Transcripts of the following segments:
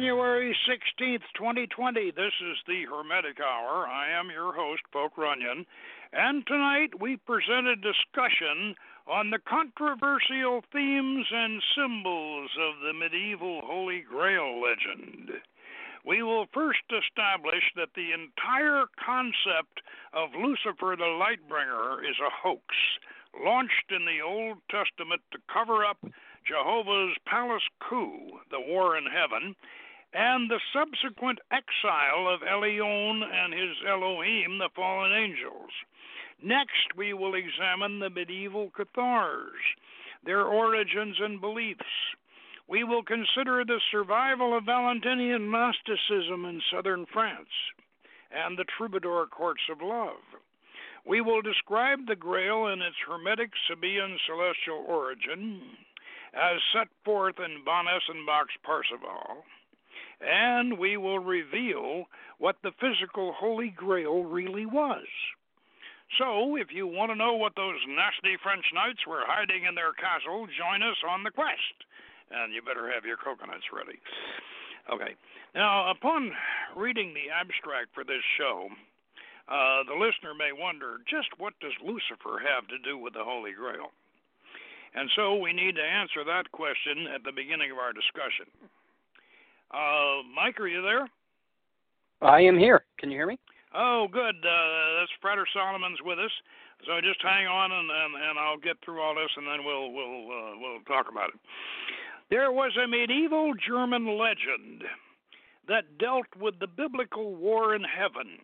January 16th, 2020. This is the Hermetic Hour. I am your host, Poke Runyon, and tonight we present a discussion on the controversial themes and symbols of the medieval Holy Grail legend. We will first establish that the entire concept of Lucifer the Lightbringer is a hoax, launched in the Old Testament to cover up Jehovah's palace coup, the war in heaven, and the subsequent exile of Elyon and his Elohim, the fallen angels. Next, we will examine the medieval Cathars, their origins and beliefs. We will consider the survival of Valentinian Gnosticism in southern France and the troubadour courts of love. We will describe the Grail in its Hermetic Sabaean celestial origin, as set forth in von Eschenbach's Parzival, and we will reveal what the physical Holy Grail really was. So, if you want to know what those nasty French knights were hiding in their castle, join us on the quest. And you better have your coconuts ready. Okay. Now, upon reading the abstract for this show, uh, the listener may wonder just what does Lucifer have to do with the Holy Grail? And so we need to answer that question at the beginning of our discussion. Uh, Mike, are you there? I am here. Can you hear me? Oh, good. Uh, that's Frater Solomon's with us. So just hang on, and, and, and I'll get through all this, and then we'll we'll uh, we'll talk about it. There was a medieval German legend that dealt with the biblical war in heaven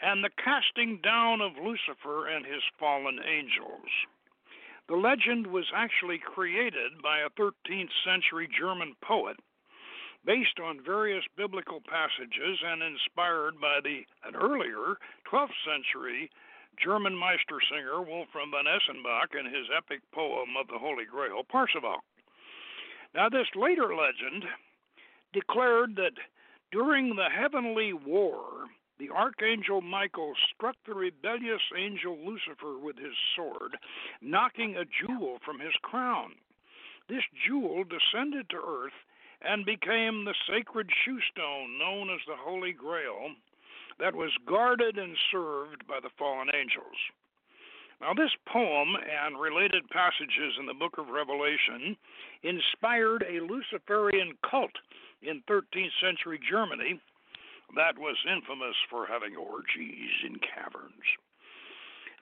and the casting down of Lucifer and his fallen angels. The legend was actually created by a 13th century German poet based on various biblical passages and inspired by the an earlier 12th century German Meistersinger Wolfram von Eschenbach and his epic poem of the Holy Grail, Parzival. Now, this later legend declared that during the heavenly war, the archangel Michael struck the rebellious angel Lucifer with his sword, knocking a jewel from his crown. This jewel descended to earth and became the sacred shoe stone known as the Holy Grail that was guarded and served by the fallen angels. Now, this poem and related passages in the book of Revelation inspired a Luciferian cult in 13th century Germany that was infamous for having orgies in caverns.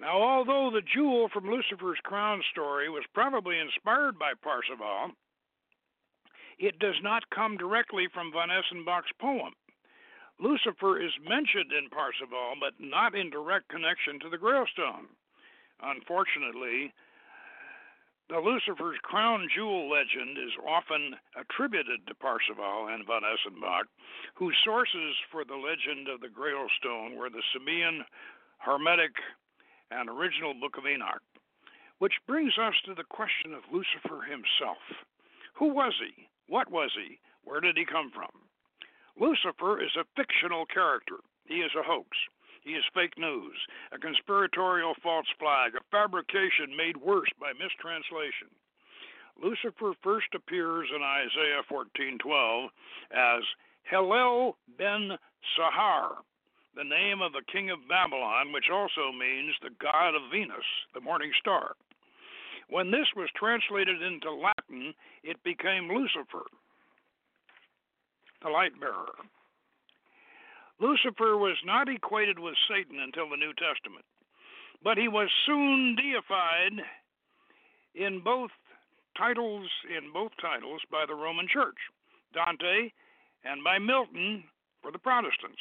Now, although the jewel from Lucifer's crown story was probably inspired by Parzival, it does not come directly from von Eschenbach's poem. Lucifer is mentioned in Parzival, but not in direct connection to the Grailstone. Unfortunately, the Lucifer's crown jewel legend is often attributed to Parzival and von Eschenbach, whose sources for the legend of the Grail Stone were the Sabaean, Hermetic, and original Book of Enoch. Which brings us to the question of Lucifer himself. Who was he? What was he? Where did he come from? Lucifer is a fictional character. He is a hoax. He is fake news, a conspiratorial false flag, a fabrication made worse by mistranslation. Lucifer first appears in Isaiah 14:12 as Helel ben Sahar, the name of the king of Babylon, which also means the god of Venus, the morning star. When this was translated into Latin, it became Lucifer, the light bearer. Lucifer was not equated with Satan until the New Testament, but he was soon deified in both titles in both titles by the Roman Church, Dante, and by Milton for the Protestants.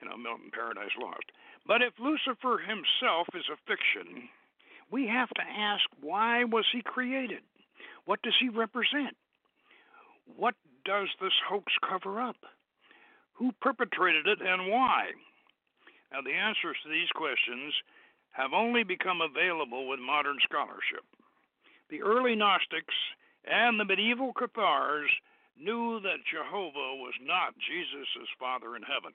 You know, Milton Paradise Lost. But if Lucifer himself is a fiction, we have to ask why was he created? What does he represent? What does this hoax cover up? Who perpetrated it and why? Now, the answers to these questions have only become available with modern scholarship. The early Gnostics and the medieval Cathars knew that Jehovah was not Jesus' Father in heaven.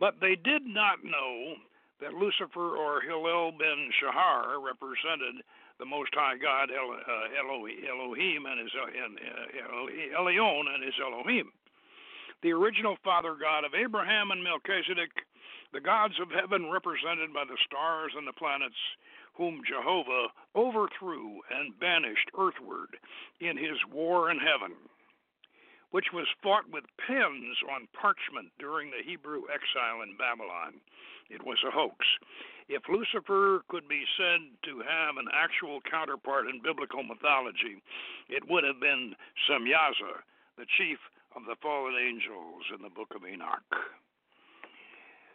But they did not know that Lucifer or Hillel ben Shahar represented the Most High God El, uh, Elohim and his uh, Elyon and his Elohim. The original father God of Abraham and Melchizedek, the gods of heaven represented by the stars and the planets, whom Jehovah overthrew and banished earthward in his war in heaven, which was fought with pens on parchment during the Hebrew exile in Babylon. It was a hoax. If Lucifer could be said to have an actual counterpart in biblical mythology, it would have been Semyaza, the chief of the fallen angels in the book of Enoch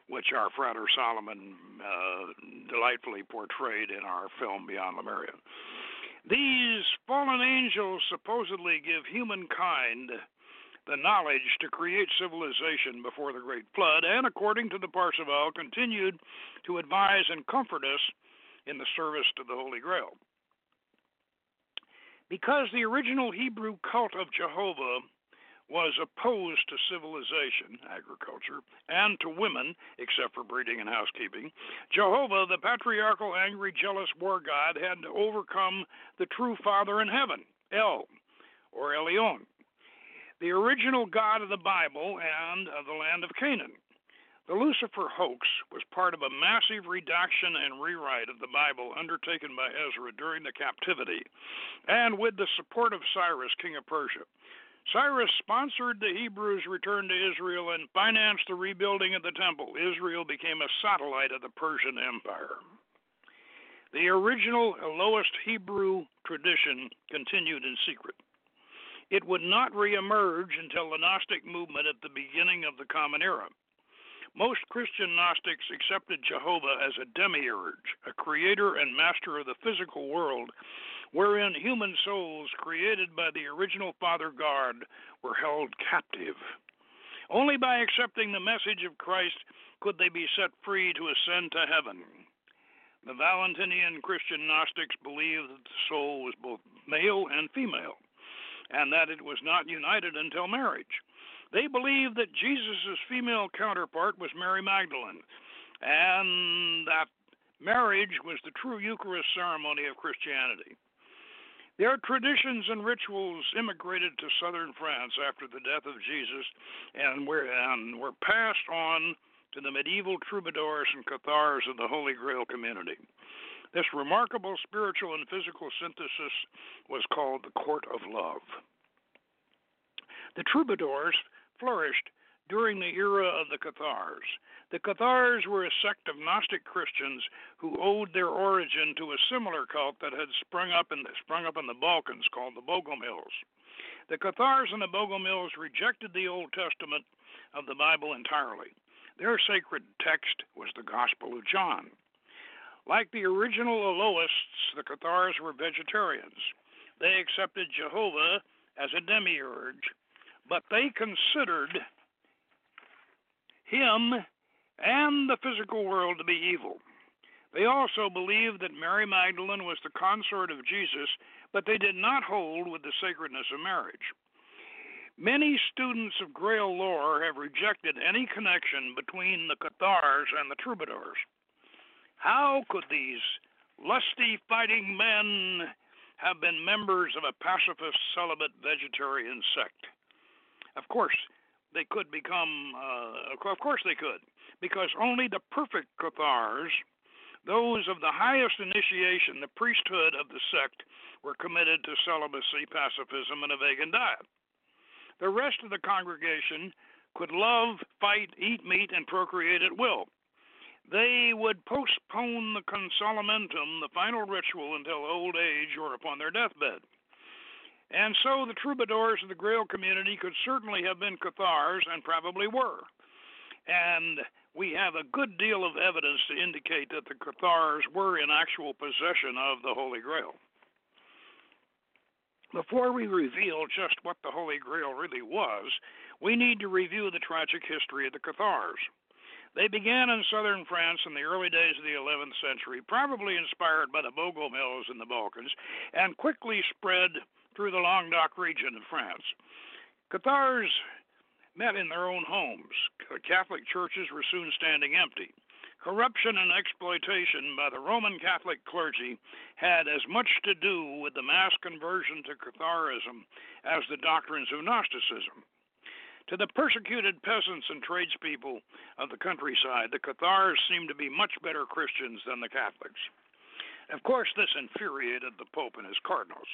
which our Frater Solomon uh, delightfully portrayed in our film Beyond Lemuria. These fallen angels supposedly give humankind the knowledge to create civilization before the Great Flood, and according to the Parzival, continued to advise and comfort us in the service to the Holy Grail. Because the original Hebrew cult of Jehovah was opposed to civilization, agriculture, and to women, except for breeding and housekeeping. Jehovah, the patriarchal, angry, jealous war god, had to overcome the true Father in heaven, El, or Elyon, the original God of the Bible and of the land of Canaan. The Lucifer hoax was part of a massive redaction and rewrite of the Bible undertaken by Ezra during the captivity, and with the support of Cyrus, king of Persia. Cyrus sponsored the Hebrews' return to Israel and financed the rebuilding of the temple. Israel became a satellite of the Persian Empire. The original Elohist Hebrew tradition continued in secret. It would not reemerge until the Gnostic movement at the beginning of the Common Era. Most Christian Gnostics accepted Jehovah as a demiurge, a creator and master of the physical world wherein human souls created by the original Father God were held captive. Only by accepting the message of Christ could they be set free to ascend to heaven. The Valentinian Christian Gnostics believed that the soul was both male and female, and that it was not united until marriage. They believed that Jesus' female counterpart was Mary Magdalene, and that marriage was the true Eucharist ceremony of Christianity. Their traditions and rituals immigrated to southern France after the death of Jesus and were, and were passed on to the medieval troubadours and cathars of the Holy Grail community. This remarkable spiritual and physical synthesis was called the Court of Love. The troubadours flourished during the era of the Cathars. The Cathars were a sect of Gnostic Christians who owed their origin to a similar cult that had sprung up in the, sprung up in the Balkans called the Bogomils. The Cathars and the Bogomils rejected the Old Testament of the Bible entirely. Their sacred text was the Gospel of John. Like the original Elohists, the Cathars were vegetarians. They accepted Jehovah as a demiurge, but they considered him and the physical world to be evil. They also believed that Mary Magdalene was the consort of Jesus, but they did not hold with the sacredness of marriage. Many students of Grail lore have rejected any connection between the Cathars and the troubadours. How could these lusty fighting men have been members of a pacifist celibate vegetarian sect? Of course, they could become, uh, of course they could, because only the perfect Cathars, those of the highest initiation, the priesthood of the sect, were committed to celibacy, pacifism, and a vegan diet. The rest of the congregation could love, fight, eat meat, and procreate at will. They would postpone the consolamentum, the final ritual, until old age or upon their deathbed. And so the troubadours of the Grail community could certainly have been Cathars, and probably were. And we have a good deal of evidence to indicate that the Cathars were in actual possession of the Holy Grail. Before we reveal just what the Holy Grail really was, we need to review the tragic history of the Cathars. They began in southern France in the early days of the 11th century, probably inspired by the Bogomils in the Balkans, and quickly spread through the Languedoc region of France. Cathars met in their own homes. Catholic churches were soon standing empty. Corruption and exploitation by the Roman Catholic clergy had as much to do with the mass conversion to Catharism as the doctrines of Gnosticism. To the persecuted peasants and tradespeople of the countryside, the Cathars seemed to be much better Christians than the Catholics. Of course, this infuriated the Pope and his cardinals.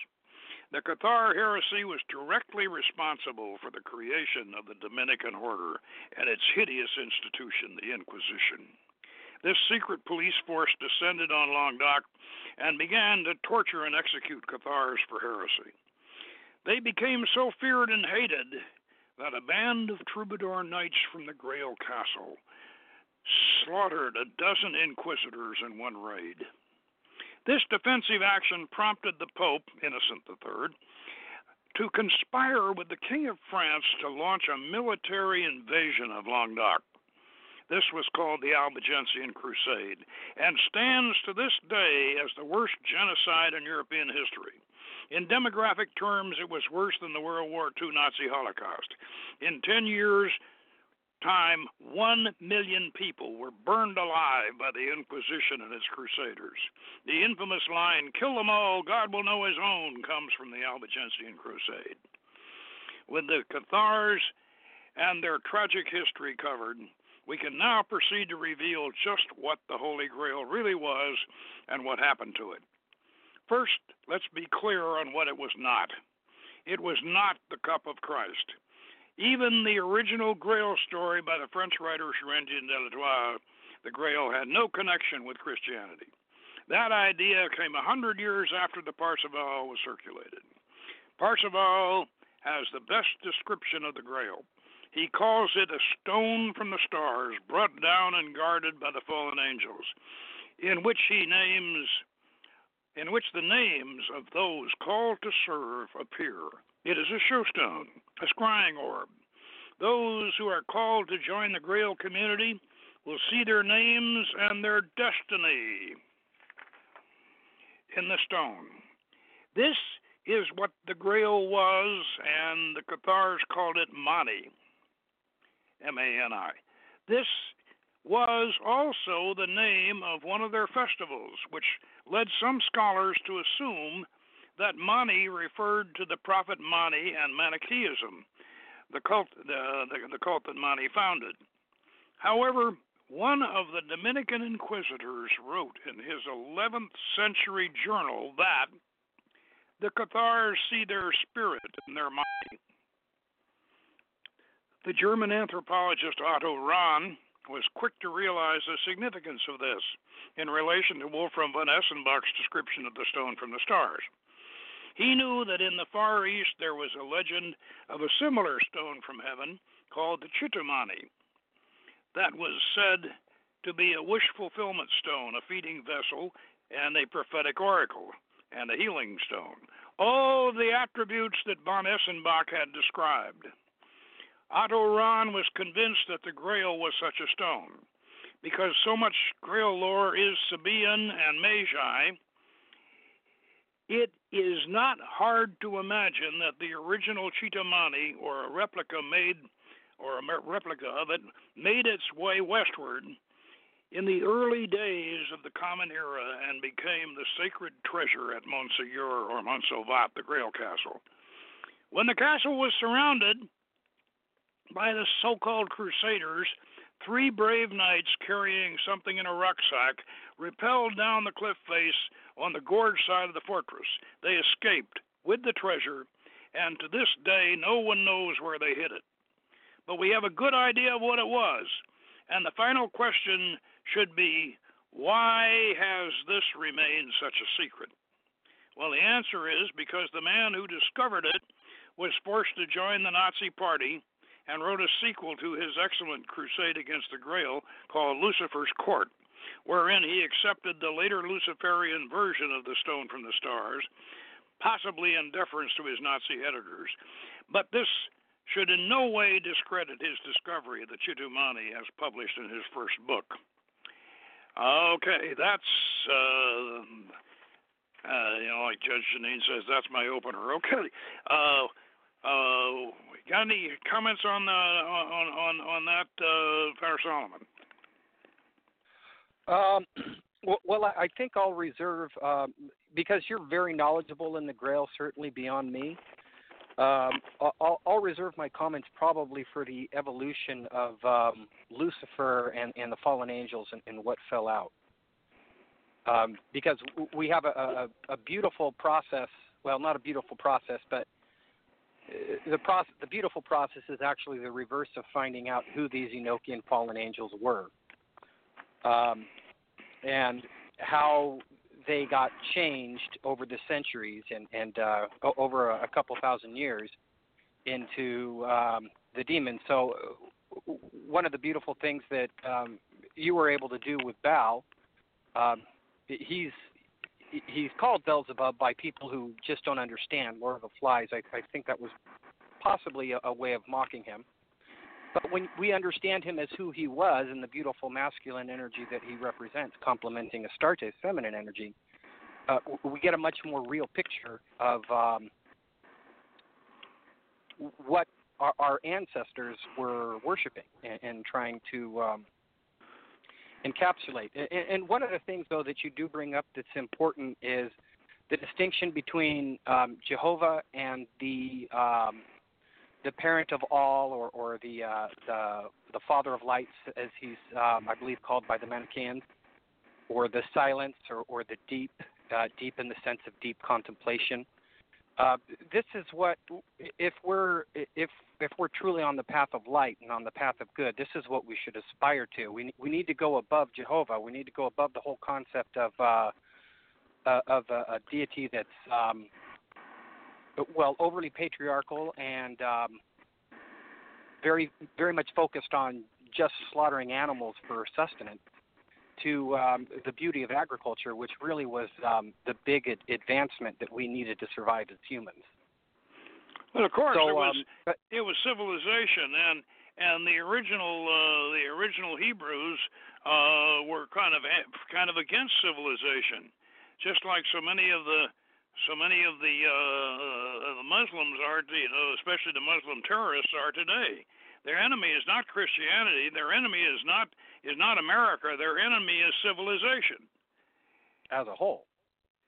The Cathar heresy was directly responsible for the creation of the Dominican order and its hideous institution, the Inquisition. This secret police force descended on Languedoc and began to torture and execute Cathars for heresy. They became so feared and hated that a band of troubadour knights from the Grail Castle slaughtered a dozen inquisitors in one raid. This defensive action prompted the Pope, Innocent III, to conspire with the King of France to launch a military invasion of Languedoc. This was called the Albigensian Crusade and stands to this day as the worst genocide in European history. In demographic terms, it was worse than the World War II Nazi Holocaust. In 10 years, time, one million people were burned alive by the Inquisition and its crusaders. The infamous line, kill them all, God will know his own, comes from the Albigensian Crusade. With the Cathars and their tragic history covered, we can now proceed to reveal just what the Holy Grail really was and what happened to it. First, let's be clear on what it was not. It was not the cup of Christ. Even the original Grail story by the French writer Chrétien de l'Étoile, the Grail had no connection with Christianity. That idea came a hundred years after the Parzival was circulated. Parzival has the best description of the Grail. He calls it a stone from the stars, brought down and guarded by the fallen angels, in which he names in which the names of those called to serve appear. It is a showstone, a scrying orb. Those who are called to join the Grail community will see their names and their destiny in the stone. This is what the Grail was, and the Cathars called it Mani. M A N I. This was also the name of one of their festivals, which led some scholars to assume that Mani referred to the prophet Mani and Manichaeism, the cult, the, the, the cult that Mani founded. However, one of the Dominican inquisitors wrote in his 11th century journal that the Cathars see their spirit in their Mani. The German anthropologist Otto Rahn was quick to realize the significance of this in relation to Wolfram von Eschenbach's description of the stone from the stars. He knew that in the Far East there was a legend of a similar stone from heaven called the Chitumani. That was said to be a wish fulfillment stone, a feeding vessel, and a prophetic oracle, and a healing stone. All of the attributes that von Essenbach had described. Otto Rahn was convinced that the Grail was such a stone. Because so much Grail lore is Sabaean and Magi, it is not hard to imagine that the original Chitamani, or a replica made, or a replica of it, made its way westward in the early days of the Common Era and became the sacred treasure at Montségur or Montsalvat, the Grail Castle. When the castle was surrounded by the so called Crusaders, three brave knights carrying something in a rucksack repelled down the cliff face on the gorge side of the fortress. They escaped with the treasure, and to this day, no one knows where they hid it. But we have a good idea of what it was, and the final question should be why has this remained such a secret? Well, the answer is because the man who discovered it was forced to join the Nazi Party and wrote a sequel to his excellent crusade against the Grail called Lucifer's Court wherein he accepted the later Luciferian version of the stone from the stars, possibly in deference to his Nazi editors. But this should in no way discredit his discovery that Chitumani as published in his first book. Okay, that's uh, uh, you know, like Judge Jeanine says, that's my opener. Okay, uh, uh, got any comments on uh, on on on that, uh, Frater Solomon? Um, well, well, I think I'll reserve um, because you're very knowledgeable in the Grail, certainly beyond me. Um, I'll, I'll, reserve my comments probably for the evolution of um, Lucifer and, and, the fallen angels and, and what fell out. Um, because we have a, a, a, beautiful process. Well, not a beautiful process, but the process, the beautiful process is actually the reverse of finding out who these Enochian fallen angels were, um, and how they got changed over the centuries and, and uh, over a, couple thousand years into um, the demons. So, uh, one of the beautiful things that um, you were able to do with Baal, um, he's he's called Beelzebub by people who just don't understand Lord of the Flies. I, I think that was possibly a, a way of mocking him. But when we understand him as who he was and the beautiful masculine energy that he represents, complementing Astarte's feminine energy, uh, we get a much more real picture of um, what our, our, ancestors were worshiping and, and trying to um, encapsulate. And, one of the things, though, that you do bring up that's important is the distinction between um, Jehovah and the um, the parent of all, or, or the, uh, the the father of lights, as he's um, I believe called by the Manichaeans, or the silence, or, or the deep, uh, deep in the sense of deep contemplation. Uh, this is what if we're if if we're truly on the path of light and on the path of good, this is what we should aspire to. We we need to go above Jehovah. We need to go above the whole concept of uh, uh, of a, a, deity that's um, well overly patriarchal and um, very very much focused on just slaughtering animals for sustenance to um, the beauty of agriculture, which really was um, the big ad- advancement that we needed to survive as humans. Well, of course, so, it was um, it was civilization, and and the original uh, the original Hebrews uh, were kind of kind of against civilization, just like so many of the so many of the uh, the Muslims are, you know, especially the Muslim terrorists are today. Their enemy is not Christianity. Their enemy is not is not America. Their enemy is civilization. As a whole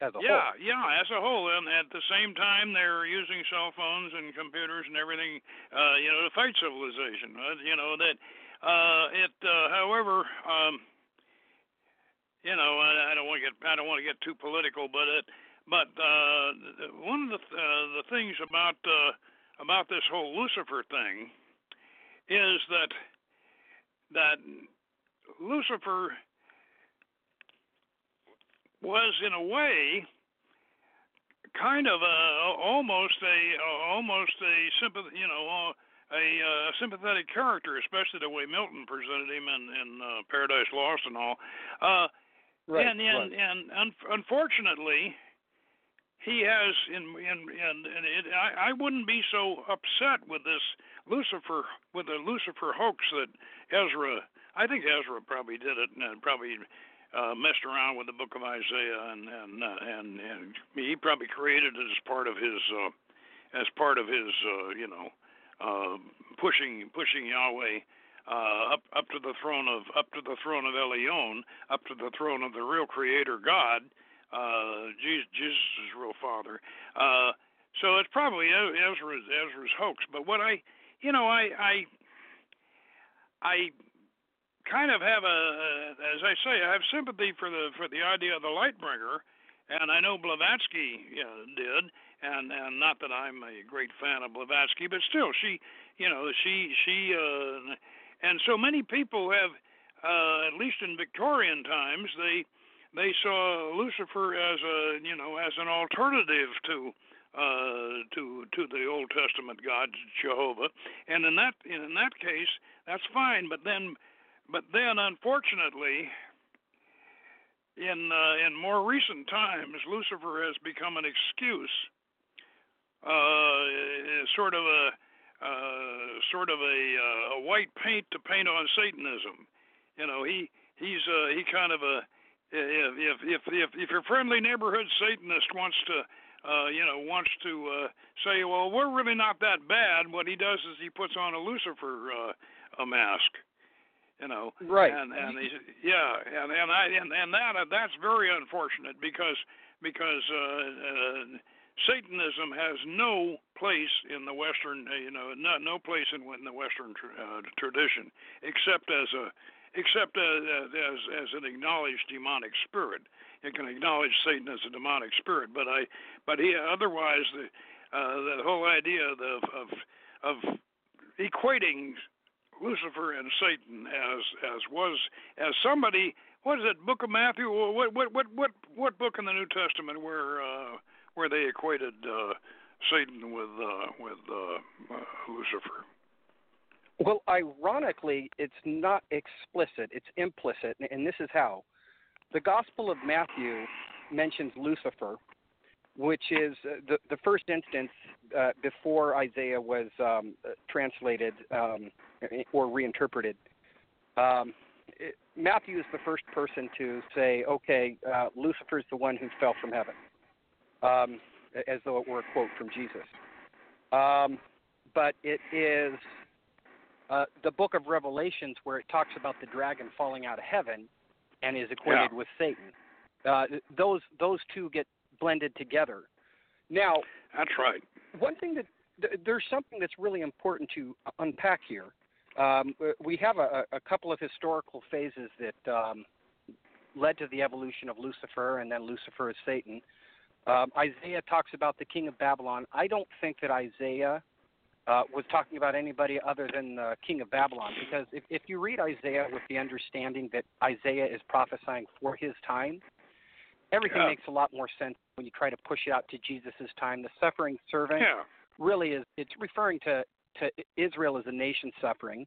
as a yeah, whole. Yeah, as a whole, and at the same time, they're using cell phones and computers and everything, uh, you know, to fight civilization. Uh, you know that uh, it. Uh, however, um, you know, I, I don't want to get I don't want to get too political, but it. But uh, one of the uh, the things about uh, about this whole Lucifer thing is that that Lucifer was in a way kind of a almost a almost a sympathy, you know, a, a sympathetic character, especially the way Milton presented him in, in uh, Paradise Lost and all. Uh, right, and and right. and un- unfortunately, he has in in in, in it, I, I wouldn't be so upset with this Lucifer with the Lucifer hoax that Ezra. I think Ezra probably did it and probably uh, messed around with the Book of Isaiah, and and uh, and, and he probably created it as part of his uh, as part of his uh, you know uh, pushing pushing Yahweh uh, up up to the throne of up to the throne of Elyon, up to the throne of the real Creator God, uh, Jesus, Jesus' real Father. Uh, so it's probably Ezra's Ezra's hoax. But what I, you know, I I I kind of have a, as I say, I have sympathy for the for the idea of the light bringer, and I know Blavatsky you know, did, and and not that I'm a great fan of Blavatsky, but still, she, you know, she she, uh, and so many people have, uh, at least in Victorian times, they they saw Lucifer as a you know as an alternative to uh, to to the Old Testament God Jehovah, and in that in that case that's fine. But then but then, unfortunately, in uh, in more recent times, Lucifer has become an excuse, uh, sort of a uh, sort of a, uh, a white paint to paint on Satanism. You know, he he's uh, he kind of a if if if if, if your friendly neighborhood Satanist wants to. Uh, you know, wants to uh, say, well, we're really not that bad. What he does is he puts on a Lucifer uh, a mask, You know, right? And and he, yeah, and and I and and that that's very unfortunate because because uh, uh, Satanism has no place in the Western, uh, you know, no no place in, in the Western tr- uh, tradition except as a except as, as as an acknowledged demonic spirit. It can acknowledge Satan as a demonic spirit, but I but he otherwise the uh, the whole idea of of of equating Lucifer and Satan as as was as somebody what is it Book of Matthew what what what what what book in the New Testament where uh, where they equated uh, Satan with uh, with uh, uh, Lucifer. Well, ironically, it's not explicit; it's implicit, and this is how. The Gospel of Matthew mentions Lucifer, which is uh, the the first instance uh, before Isaiah was um, translated um, or reinterpreted. Um, it, Matthew is the first person to say, "Okay, uh, Lucifer is the one who fell from heaven," um, as though it were a quote from Jesus. Um, but it is uh, the book of Revelations where it talks about the dragon falling out of heaven and is equated yeah. with Satan. Uh, those those two get blended together. Now, that's right. One thing that th- there's something that's really important to unpack here. Um, we have a, a, couple of historical phases that um, led to the evolution of Lucifer, and then Lucifer is Satan. Um, Isaiah talks about the king of Babylon. I don't think that Isaiah uh, was talking about anybody other than the king of Babylon, because if, if you read Isaiah with the understanding that Isaiah is prophesying for his time, everything yeah. makes a lot more sense when you try to push it out to Jesus' time. The suffering servant yeah. really is it's referring to to Israel as a nation suffering.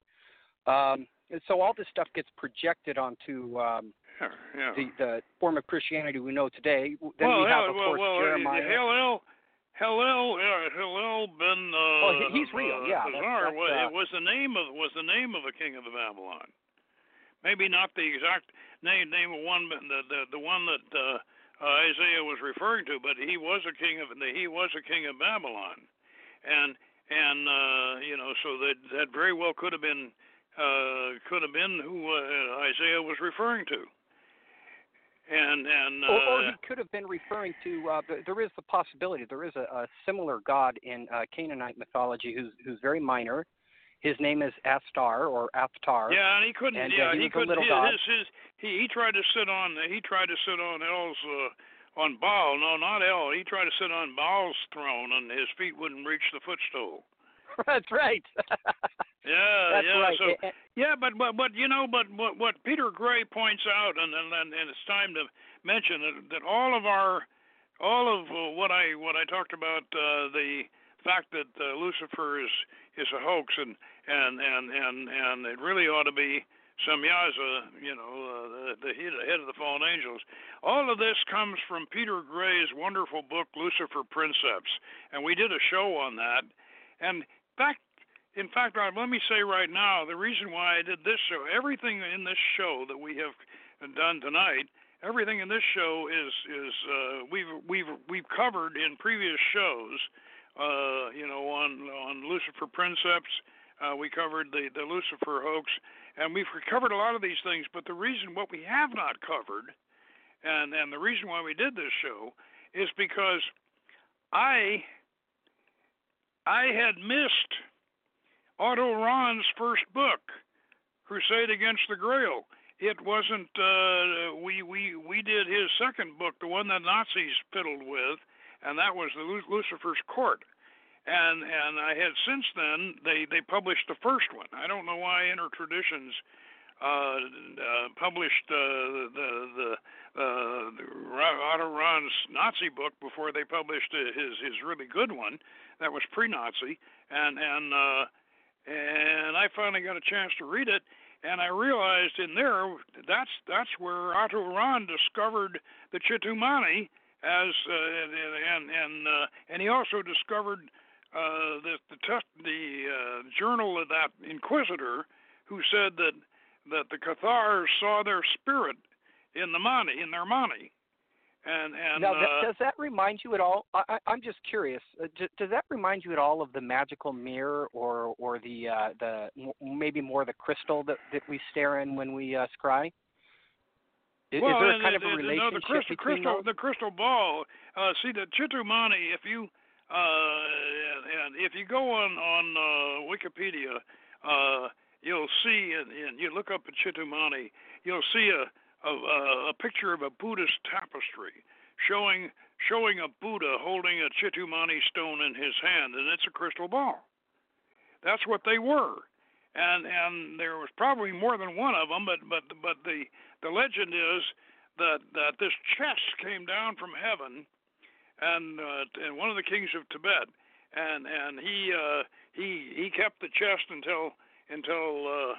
Um, and so all this stuff gets projected onto um, yeah, the the form of Christianity we know today. Then well, we have, of well, course, well, Jeremiah. Hillel, Hillel, yeah, Hillel ben. Uh, Oh, he's real, uh, yeah, that's- that's, was, uh, it was the name of was the name of a king of the Babylon. Maybe not the exact name name of one, but the the, the one that uh, uh, Isaiah was referring to, but he was a king of he was a king of Babylon, and and uh, you know so that that very well could have been uh, could have been who uh, Isaiah was referring to. And and uh, or, or he could have been referring to. Uh, th- there is the possibility. There is a, a similar god in uh, Canaanite mythology who's who's very minor. His name is Astar or Athtar. Yeah, and he couldn't. And, uh, yeah, he he, couldn't. his, his, his, he he tried to sit on. He tried to sit on El's uh, on Baal. No, not El. He tried to sit on Baal's throne, and his feet wouldn't reach the footstool. That's right. Yeah, That's yeah. right. So yeah, but but but you know, but what what Peter Grey points out, and and and it's time to mention that that all of our all of uh, what I what I talked about uh, the fact that uh, Lucifer is is a hoax and and and and and it really ought to be Semyaza, you know, uh, the, the head head of the fallen angels. All of this comes from Peter Grey's wonderful book Lucifer Princeps, and we did a show on that. And back in fact, Rob, let me say right now the reason why I did this show, everything in this show that we have done tonight, everything in this show is is uh, we've we've we've covered in previous shows. Uh, you know, on on Lucifer Princeps, uh, we covered the the Lucifer hoax, and we've covered a lot of these things. But the reason what we have not covered, and and the reason why we did this show, is because I I had missed Otto Rahn's first book, Crusade Against the Grail. It wasn't. Uh, we we we did his second book, the one that Nazis fiddled with, and that was the Lucifer's Court. And and I had since then they they published the first one. I don't know why Inner Traditions uh, uh, published uh, the the uh, the Otto Rahn's Nazi book before they published his his really good one that was pre-Nazi, and and uh, and I finally got a chance to read it, and I realized in there that's that's where Otto Rahn discovered the Chitumani as uh, and and uh, and he also discovered uh, the the, test, the uh, journal of that inquisitor who said that that the Cathars saw their spirit in the Mani in their Mani, And and now, uh, does that remind you at all? I, I'm just curious. Uh, does that remind you at all of the magical mirror, or or the uh, the maybe more the crystal that that we stare in when we uh, scry? Is, well, is there and, kind of a and, relationship no, the crystal, between crystal, those? the crystal ball. Uh, see, the Chitumani. If you uh, and, and if you go on on uh, Wikipedia, uh, you'll see, and, and you look up at Chitumani, you'll see a a, a picture of a Buddhist tapestry showing showing a Buddha holding a Chitumani stone in his hand, and it's a crystal ball. That's what they were, and and there was probably more than one of them, but but but the the legend is that that this chest came down from heaven, and uh, and one of the kings of Tibet, and and he uh, he he kept the chest until until uh,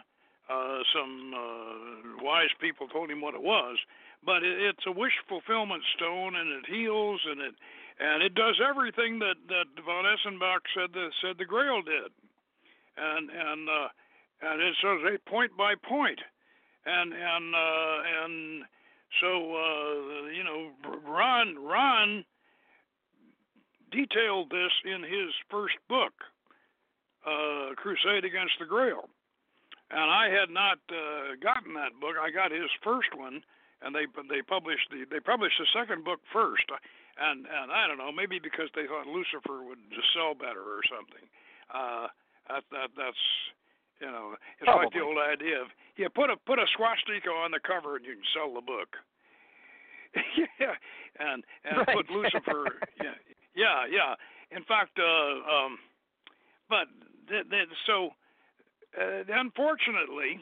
uh, some uh, wise people told him what it was, but it, it's a wish fulfillment stone, and it heals, and it and it does everything that that von Eschenbach said the said the Grail did, and and uh, and it says a point by point, and and uh, and so uh, you know Rahn Rahn detailed this in his first book, uh, Crusade Against the Grail and I had not uh, gotten that book. I got his first one, and they they published the they published the second book first, and and I don't know maybe because they thought Lucifer would just sell better or something. Uh, that that that's you know it's Probably. like the old idea of yeah put a put a swastika on the cover and you can sell the book. yeah, and and right. put Lucifer. yeah, yeah, yeah. In fact, uh, um, but th- th- so uh, unfortunately,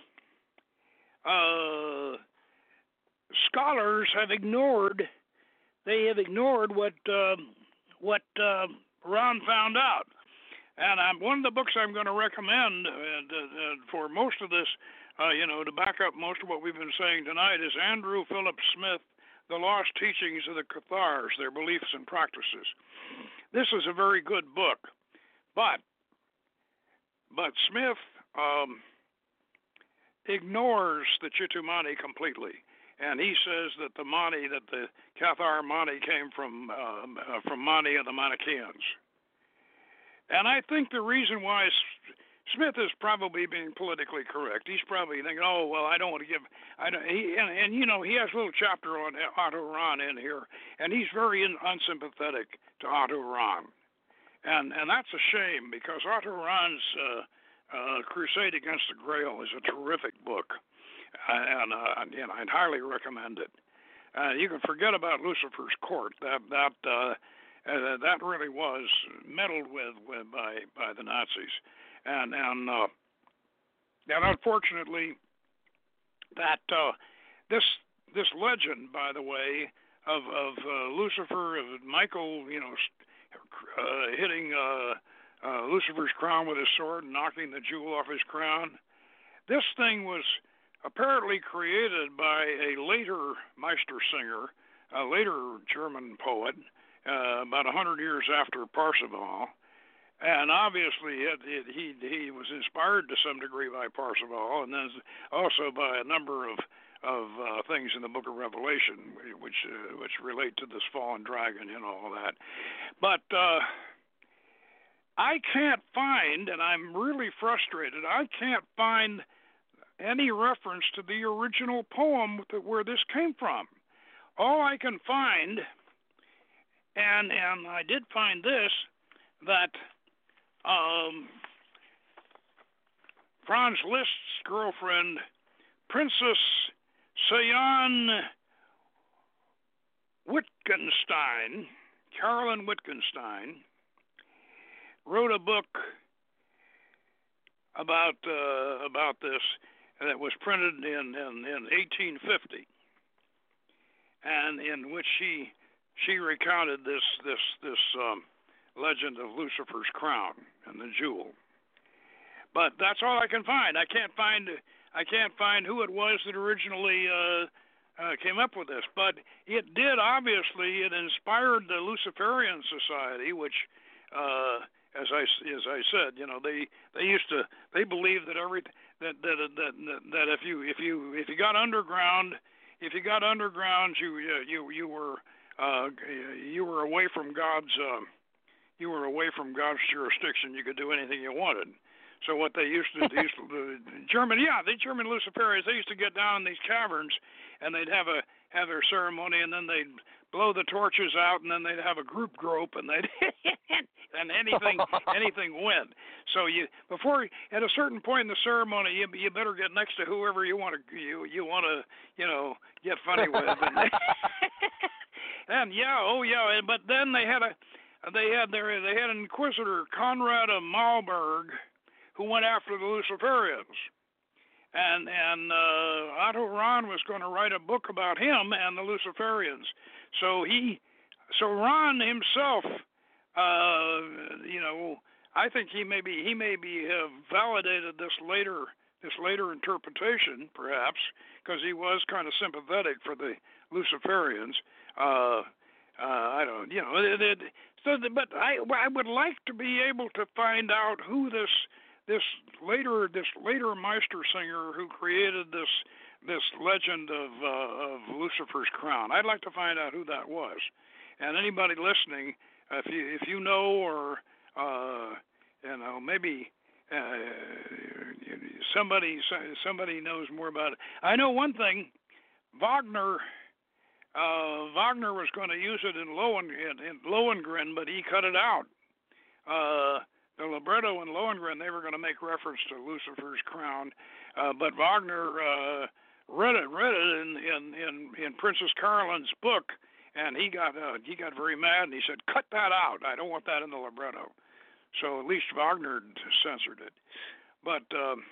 uh, scholars have ignored they have ignored what uh, what uh, Rahn found out. And I'm, one of the books I'm going to recommend uh, for most of this, uh, you know, to back up most of what we've been saying tonight, is Andrew Philip Smith, The Lost Teachings of the Cathars, Their Beliefs and Practices. This is a very good book, but but Smith um, ignores the Chitumani completely, and he says that the Mani, that the Cathar Mani, came from uh, uh, from Mani and the Manichaeans. And I think the reason why Smith is probably being politically correct. He's probably thinking, "Oh well, I don't want to give." I don't. He and, and you know he has a little chapter on Otto Rahn in here, and he's very in, unsympathetic to Otto Rahn, and and that's a shame because Otto Rahn's uh, uh, Crusade Against the Grail is a terrific book, and, uh, you I'd highly recommend it. Uh, you can forget about Lucifer's Court. That that uh, uh, that really was meddled with, with by by the Nazis, and and uh, and unfortunately, that uh, this this legend, by the way, of of uh, Lucifer, of Michael, you know, uh, hitting. Uh, uh, Lucifer's crown with his sword knocking the jewel off his crown. This thing was apparently created by a later Meistersinger, a later German poet, uh, about a hundred years after Parsifal. And obviously, it, it, he he was inspired to some degree by Parsifal, and then also by a number of of uh, things in the Book of Revelation, which uh, which relate to this fallen dragon and all that. But uh, I can't find, and I'm really frustrated, I can't find any reference to the original poem where this came from. All I can find, and and I did find this, that um, Franz Liszt's girlfriend, Princess Sayn Wittgenstein, Carolyn Wittgenstein, wrote a book about uh, about this that was printed in, in, in 1850, and in which she she recounted this this this um, legend of Lucifer's crown and the jewel. But that's all I can find. I can't find I can't find who it was that originally uh, uh, came up with this. But it did obviously. It inspired the Luciferian Society, which uh, as I as I said, you know, they they used to they believed that every that that that that if you if you if you got underground, if you got underground, you you you were uh, you were away from God's uh, you were away from God's jurisdiction. You could do anything you wanted. So what they used to, they used to the German, yeah, the German Luciferians, they used to get down in these caverns, and they'd have a have their ceremony, and then they'd blow the torches out, and then they'd have a group grope, and they'd and anything anything went. So you before at a certain point in the ceremony, you you better get next to whoever you want to you you want to you know get funny with. And, and yeah, oh yeah, and but then they had a they had their they had an inquisitor Conrad of Marburg who went after the Luciferians and and uh, Otto Rahn was going to write a book about him and the Luciferians. So he, so Rahn himself, uh, you know, I think he maybe he maybe have validated this later this later interpretation, perhaps, because he was kind of sympathetic for the Luciferians. Uh, uh, I don't, you know, it, it, so, the, but I I would like to be able to find out who this this later this later Meister singer who created this this legend of uh, of Lucifer's crown. I'd like to find out who that was, and anybody listening, if you if you know or uh, you know maybe uh, somebody somebody knows more about it. I know one thing. Wagner uh, Wagner was going to use it in, Lohen, in, in Lohengrin, but he cut it out. Uh, the libretto in Lohengrin, they were going to make reference to Lucifer's crown, uh, but Wagner uh, read it, read it in in in, in Princess Caroline's book, and he got uh, he got very mad and he said, "Cut that out! I don't want that in the libretto." So at least Wagner censored it, but. Um,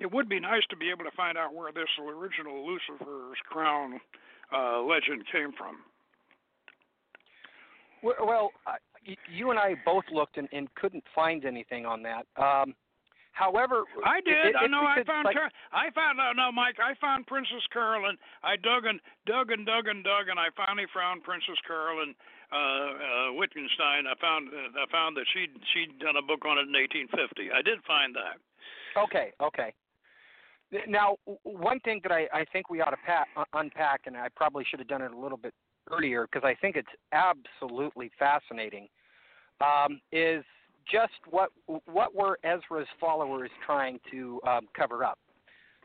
it would be nice to be able to find out where this original Lucifer's crown uh, legend came from. Well, you and I both looked and, and couldn't find anything on that. Um, however, I did. I know. I found. Like, I found. Uh, no, Mike. I found Princess Caroline. I dug and dug and dug and dug, and I finally found Princess Caroline uh, uh, Wittgenstein. I found. Uh, I found that she she'd done a book on it in 1850. I did find that. Okay. Okay. Now, one thing that I, I think we ought to pat, unpack, and I probably should have done it a little bit earlier because I think it's absolutely fascinating, um, is just what what were Ezra's followers trying to um, cover up.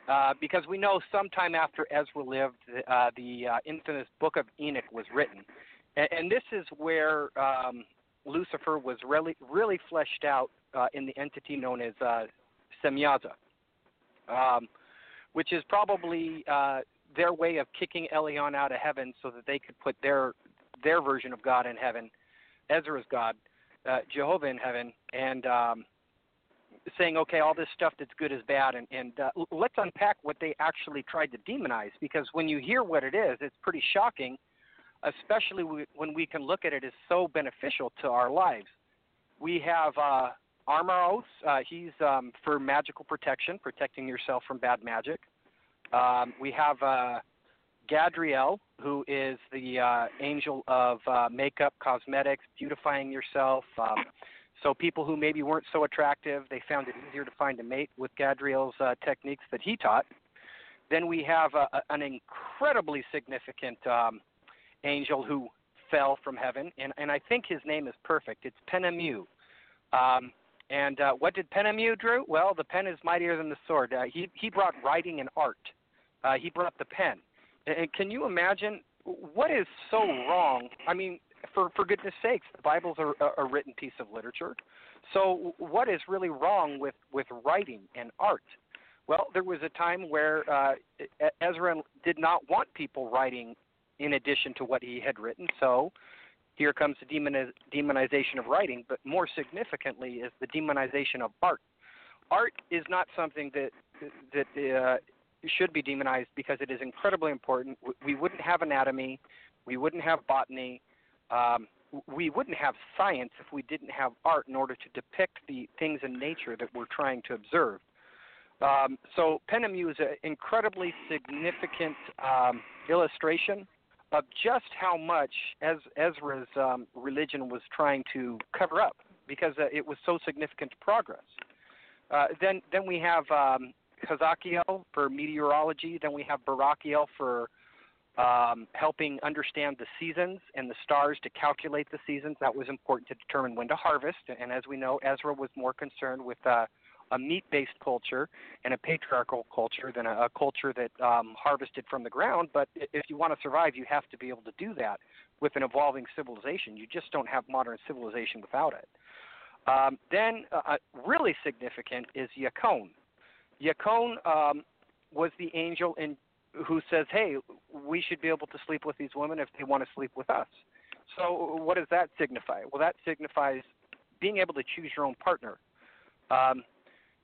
Uh, because we know sometime after Ezra lived, uh, the uh, infamous Book of Enoch was written, and, and this is where um, Lucifer was really really fleshed out uh, in the entity known as uh, Semyaza, um, which is probably uh, their way of kicking Elyon out of heaven so that they could put their their version of God in heaven, Ezra's God, uh, Jehovah in heaven, and um, saying, okay, all this stuff that's good is bad, and, and uh, let's unpack what they actually tried to demonize. Because when you hear what it is, it's pretty shocking, especially when we can look at it as so beneficial to our lives. We have uh, oaths; Uh, he's um, for magical protection, protecting yourself from bad magic. Um, we have uh, Gadriel, who is the uh, angel of uh, makeup, cosmetics, beautifying yourself. Um, so people who maybe weren't so attractive, they found it easier to find a mate with Gadriel's uh, techniques that he taught. Then we have a, a, an incredibly significant um, angel who fell from heaven, and, and I think his name is perfect. It's Penamu. Um, and uh, what did Penamu, Drew? Well, the pen is mightier than the sword. Uh, he he brought writing and art. Uh, he brought the pen. And can you imagine what is so wrong? I mean, for for goodness sakes, the Bible's a, a written piece of literature. So what is really wrong with with writing and art? Well, there was a time where uh, Ezra did not want people writing in addition to what he had written. So here comes the demoniz- demonization of writing, but more significantly is the demonization of art. Art is not something that that uh, should be demonized because it is incredibly important. We wouldn't have anatomy, we wouldn't have botany, um, we wouldn't have science if we didn't have art in order to depict the things in nature that we're trying to observe. Um, so Penamu is an incredibly significant um, illustration of just how much Ez- Ezra's um, religion was trying to cover up because uh, it was so significant to progress. Uh, then, then we have um, Hazakiel for meteorology. Then we have Barakiel for um, helping understand the seasons and the stars to calculate the seasons. That was important to determine when to harvest. And as we know, Ezra was more concerned with uh, a meat-based culture and a patriarchal culture than a, a culture that um, harvested from the ground. But if you want to survive, you have to be able to do that with an evolving civilization. You just don't have modern civilization without it. Um, then, uh, uh really significant is Yakon. Yakon um, was the angel in who says, "Hey, we should be able to sleep with these women if they want to sleep with us." So, what does that signify? Well, that signifies being able to choose your own partner. Um,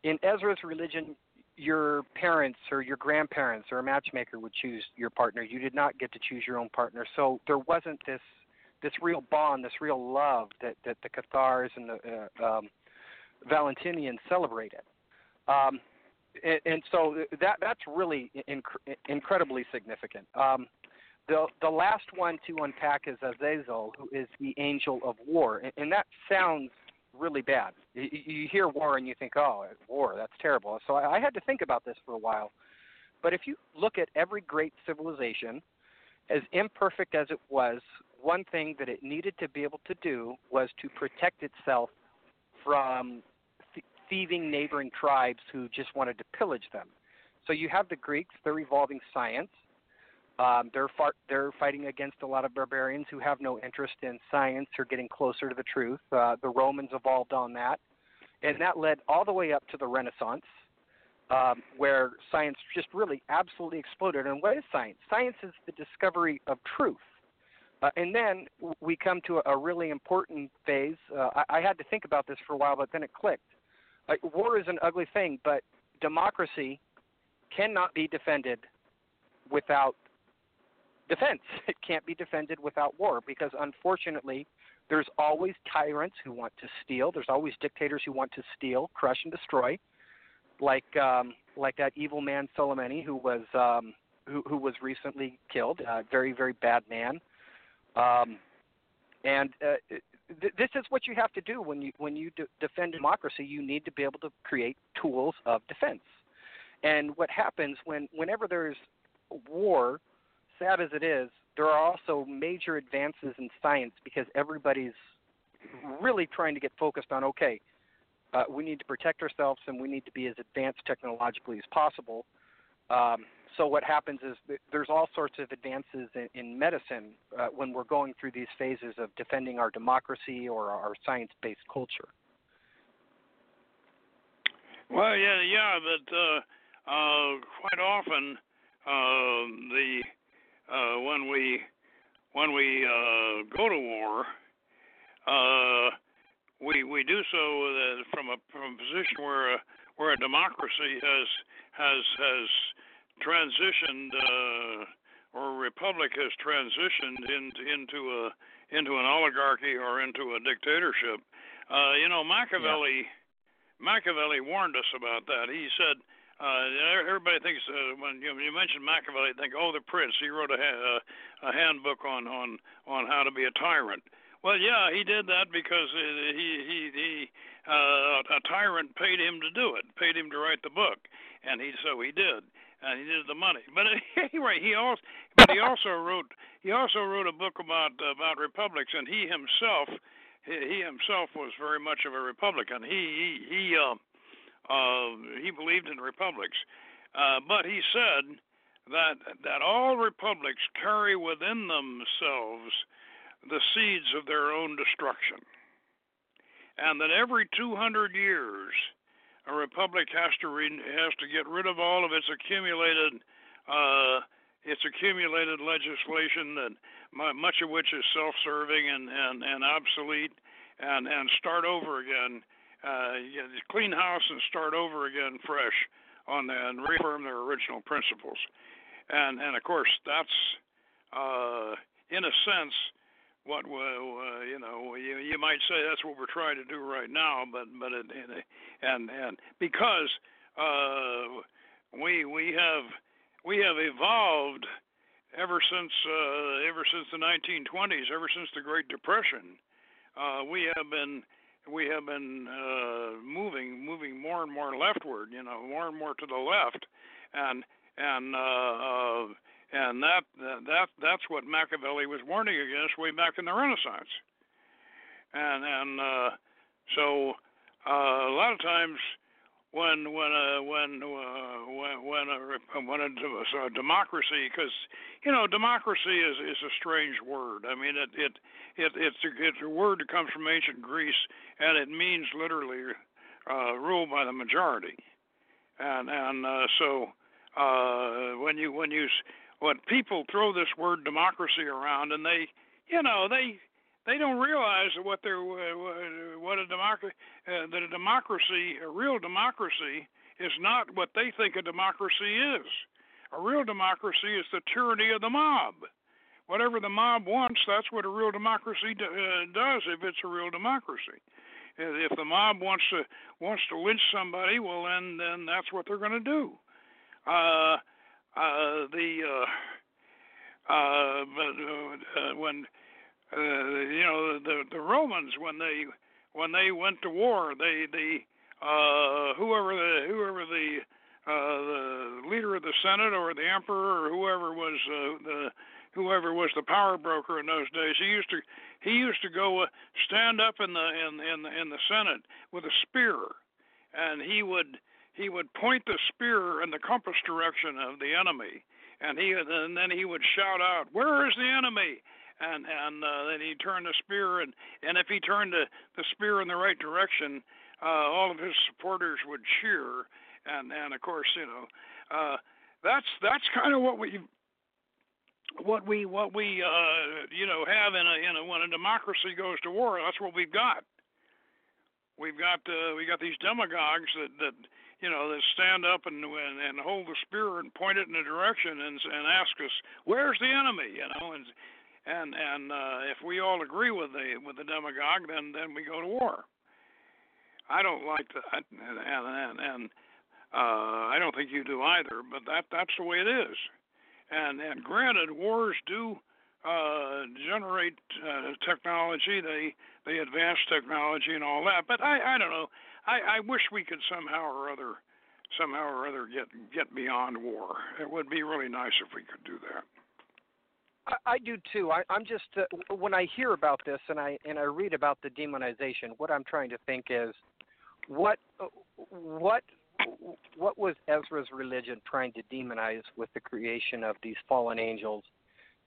in Ezra's religion, your parents or your grandparents or a matchmaker would choose your partner. You did not get to choose your own partner. So there wasn't this this real bond, this real love that that the Cathars and the uh, um, Valentinians celebrated. Um, and, and so that that's really inc- incredibly significant. Um, the the last one to unpack is Azazel, who is the angel of war, and, and that sounds really bad. You, you hear war and you think, oh, war, that's terrible. So I, I had to think about this for a while. But if you look at every great civilization, as imperfect as it was, one thing that it needed to be able to do was to protect itself from thieving neighboring tribes who just wanted to pillage them. So you have the Greeks, they're evolving science. Um, they're far, they're fighting against a lot of barbarians who have no interest in science or getting closer to the truth. Uh, the Romans evolved on that, and that led all the way up to the Renaissance, um, where science just really absolutely exploded. And what is science? Science is the discovery of truth. Uh, and then we come to a, really important phase. Uh, I, I had to think about this for a while, but then it clicked. Uh, war is an ugly thing, but democracy cannot be defended without defense. It can't be defended without war because unfortunately, there's always tyrants who want to steal. There's always dictators who want to steal, crush, and destroy, like um, like that evil man Soleimani, who was um, who, who was recently killed. A uh, very very bad man. Um, and uh, th- this is what you have to do when you when you de- defend democracy. You need to be able to create tools of defense. And what happens when whenever there's war sad as it is, there are also major advances in science because everybody's really trying to get focused on okay, uh, we need to protect ourselves and we need to be as advanced technologically as possible. Um, so what happens is there's all sorts of advances in, in medicine uh, when we're going through these phases of defending our democracy or our science-based culture. Well, yeah, yeah, but uh, uh, quite often uh, the uh, when we when we uh, go to war, uh, we we do so from a from a position where a, where a democracy has has has transitioned uh, or a republic has transitioned into into a into an oligarchy or into a dictatorship. Uh, you know, Machiavelli yeah. Machiavelli warned us about that. He said uh, everybody thinks uh, when you, you mention Machiavelli, they think, oh, the prince. He wrote a, ha- a handbook on on on how to be a tyrant. Well, yeah, he did that because he he he uh, a tyrant paid him to do it, paid him to write the book, and he so he did, and he did the money. But anyway, he also but he also wrote he also wrote a book about about republics, and he himself he, he himself was very much of a Republican. He he he. Uh, uh, he believed in republics, uh, but he said that that all republics carry within themselves the seeds of their own destruction, and that every 200 years a republic has to re- has to get rid of all of its accumulated uh, its accumulated legislation that much of which is self-serving and, and, and obsolete and, and start over again uh, clean house and start over again fresh on that and reaffirm their original principles. And and of course that's uh, in a sense what uh, you know you, you might say that's what we're trying to do right now, but but it, and and because uh, we we have we have evolved ever since uh, ever since the 1920s, ever since the Great Depression. Uh, we have been we have been uh, moving moving more and more leftward, you know, more and more to the left, and and uh, uh, and that that that's what Machiavelli was warning against way back in the Renaissance, and and uh, so uh, a lot of times when when uh, when uh, when when a, when a, a democracy because you know democracy is is a strange word. I mean it it it it's a, it's a word that comes from ancient Greece and it means literally uh, ruled by the majority. And and uh, so uh, when you when you when people throw this word democracy around and they you know they they don't realize what they're what a democracy uh, that a democracy a real democracy is not what they think a democracy is. A real democracy is the tyranny of the mob. Whatever the mob wants, that's what a real democracy do, uh, does. If it's a real democracy, if the mob wants to wants to lynch somebody, well then then that's what they're going to do. Uh, uh, the uh, uh, uh, when uh, you know the the Romans when they when they went to war they the uh, whoever the whoever the uh, the leader of the Senate or the emperor or whoever was uh, the whoever was the power broker in those days he used to he used to go uh, stand up in the in in in the Senate with a spear and he would he would point the spear in the compass direction of the enemy and he and then he would shout out where is the enemy and and uh, then he turned the spear, and and if he turned the the spear in the right direction, uh, all of his supporters would cheer, and and of course you know, uh, that's that's kind of what we what we what we uh, you know have in a in a when a democracy goes to war. That's what we've got. We've got uh, we got these demagogues that that you know that stand up and and, and hold the spear and point it in a direction and and ask us where's the enemy you know and and and uh, if we all agree with the with the demagogue, then then we go to war. I don't like that, and and and uh, I don't think you do either. But that that's the way it is. And and granted, wars do uh, generate uh, technology. They they advance technology and all that. But I I don't know. I I wish we could somehow or other somehow or other get get beyond war. It would be really nice if we could do that. I, I do too. I, I'm just uh, when I hear about this and I and I read about the demonization. What I'm trying to think is, what what what was Ezra's religion trying to demonize with the creation of these fallen angels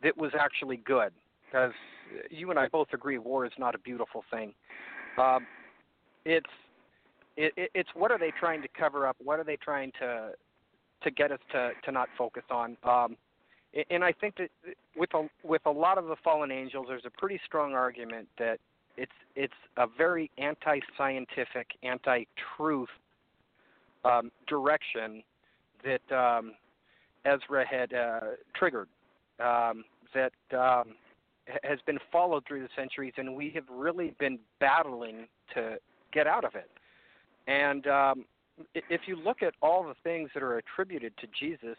that was actually good? Because you and I both agree war is not a beautiful thing. Um, it's it, it's what are they trying to cover up? What are they trying to to get us to to not focus on? Um, and I think that with a with a lot of the fallen angels, there's a pretty strong argument that it's it's a very anti-scientific, anti-truth um, direction that um, Ezra had uh, triggered um, that um, has been followed through the centuries, and we have really been battling to get out of it. And um, if you look at all the things that are attributed to Jesus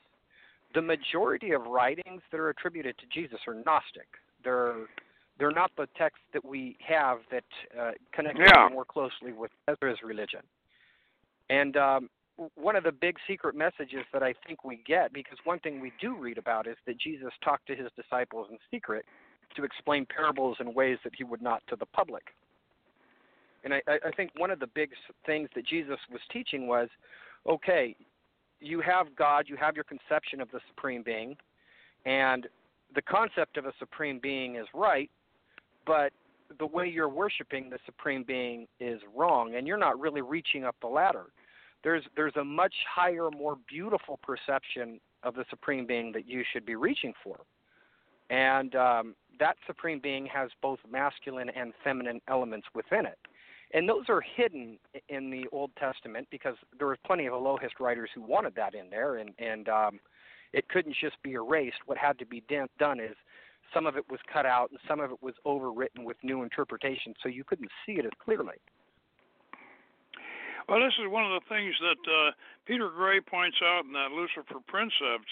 the majority of writings that are attributed to Jesus are Gnostic. They're they're not the texts that we have that uh, connect yeah. more closely with Ezra's religion. And um, one of the big secret messages that I think we get, because one thing we do read about is that Jesus talked to his disciples in secret to explain parables in ways that he would not to the public. And I, I think one of the big things that Jesus was teaching was okay, you have God, you have your conception of the supreme being, and the concept of a supreme being is right, but the way you're worshiping the supreme being is wrong, and you're not really reaching up the ladder. There's there's a much higher, more beautiful perception of the supreme being that you should be reaching for, and um, that supreme being has both masculine and feminine elements within it and those are hidden in the Old Testament because there were plenty of Elohist writers who wanted that in there, and and um, it couldn't just be erased. What had to be done is some of it was cut out and some of it was overwritten with new interpretations, so you couldn't see it as clearly. Well, this is one of the things that uh, Peter Grey points out in that Lucifer Princeps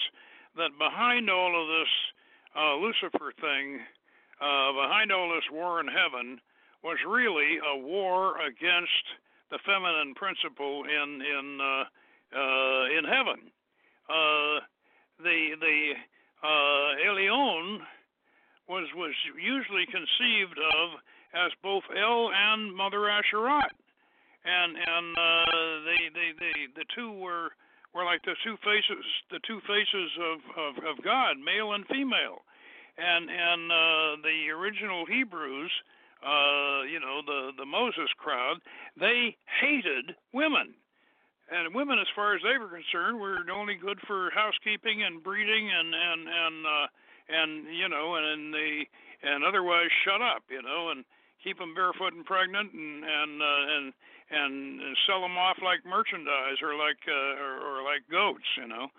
that behind all of this uh, Lucifer thing, uh, behind all this war in heaven, was really a war against the feminine principle in in uh, uh, in heaven. Uh, the the uh, was was usually conceived of as both El and Mother Asherat, and and uh, they, they they the two were were like the two faces the two faces of of, of God, male and female, and and uh, the original Hebrews. Uh, you know the the Moses crowd. They hated women and women, as far as they were concerned, were only good for housekeeping and breeding and and and uh, and you know and, and they and otherwise shut up, you know, and keep them barefoot and pregnant and and uh, and and sell them off like merchandise or like uh, or, or like goats, you know,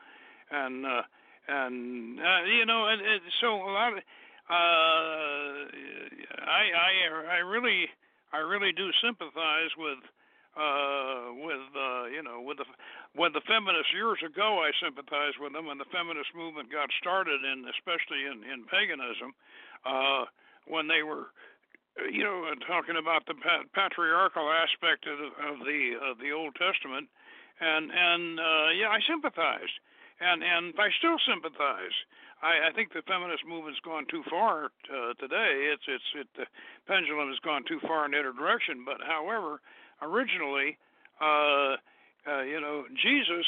and uh, and uh, you know, and, and so a lot of uh, I I I really I really do sympathize with uh, with uh, you know with the when the feminists. Years ago I sympathized with them when the feminist movement got started and especially in in paganism uh, when they were you know talking about the patriarchal aspect of, of the of the Old Testament. And and uh, yeah I sympathized. And and I still sympathize. I, I think the feminist movement's gone too far uh, today. It's it's it the pendulum has gone too far in the other direction. But however, originally, uh, uh, you know, Jesus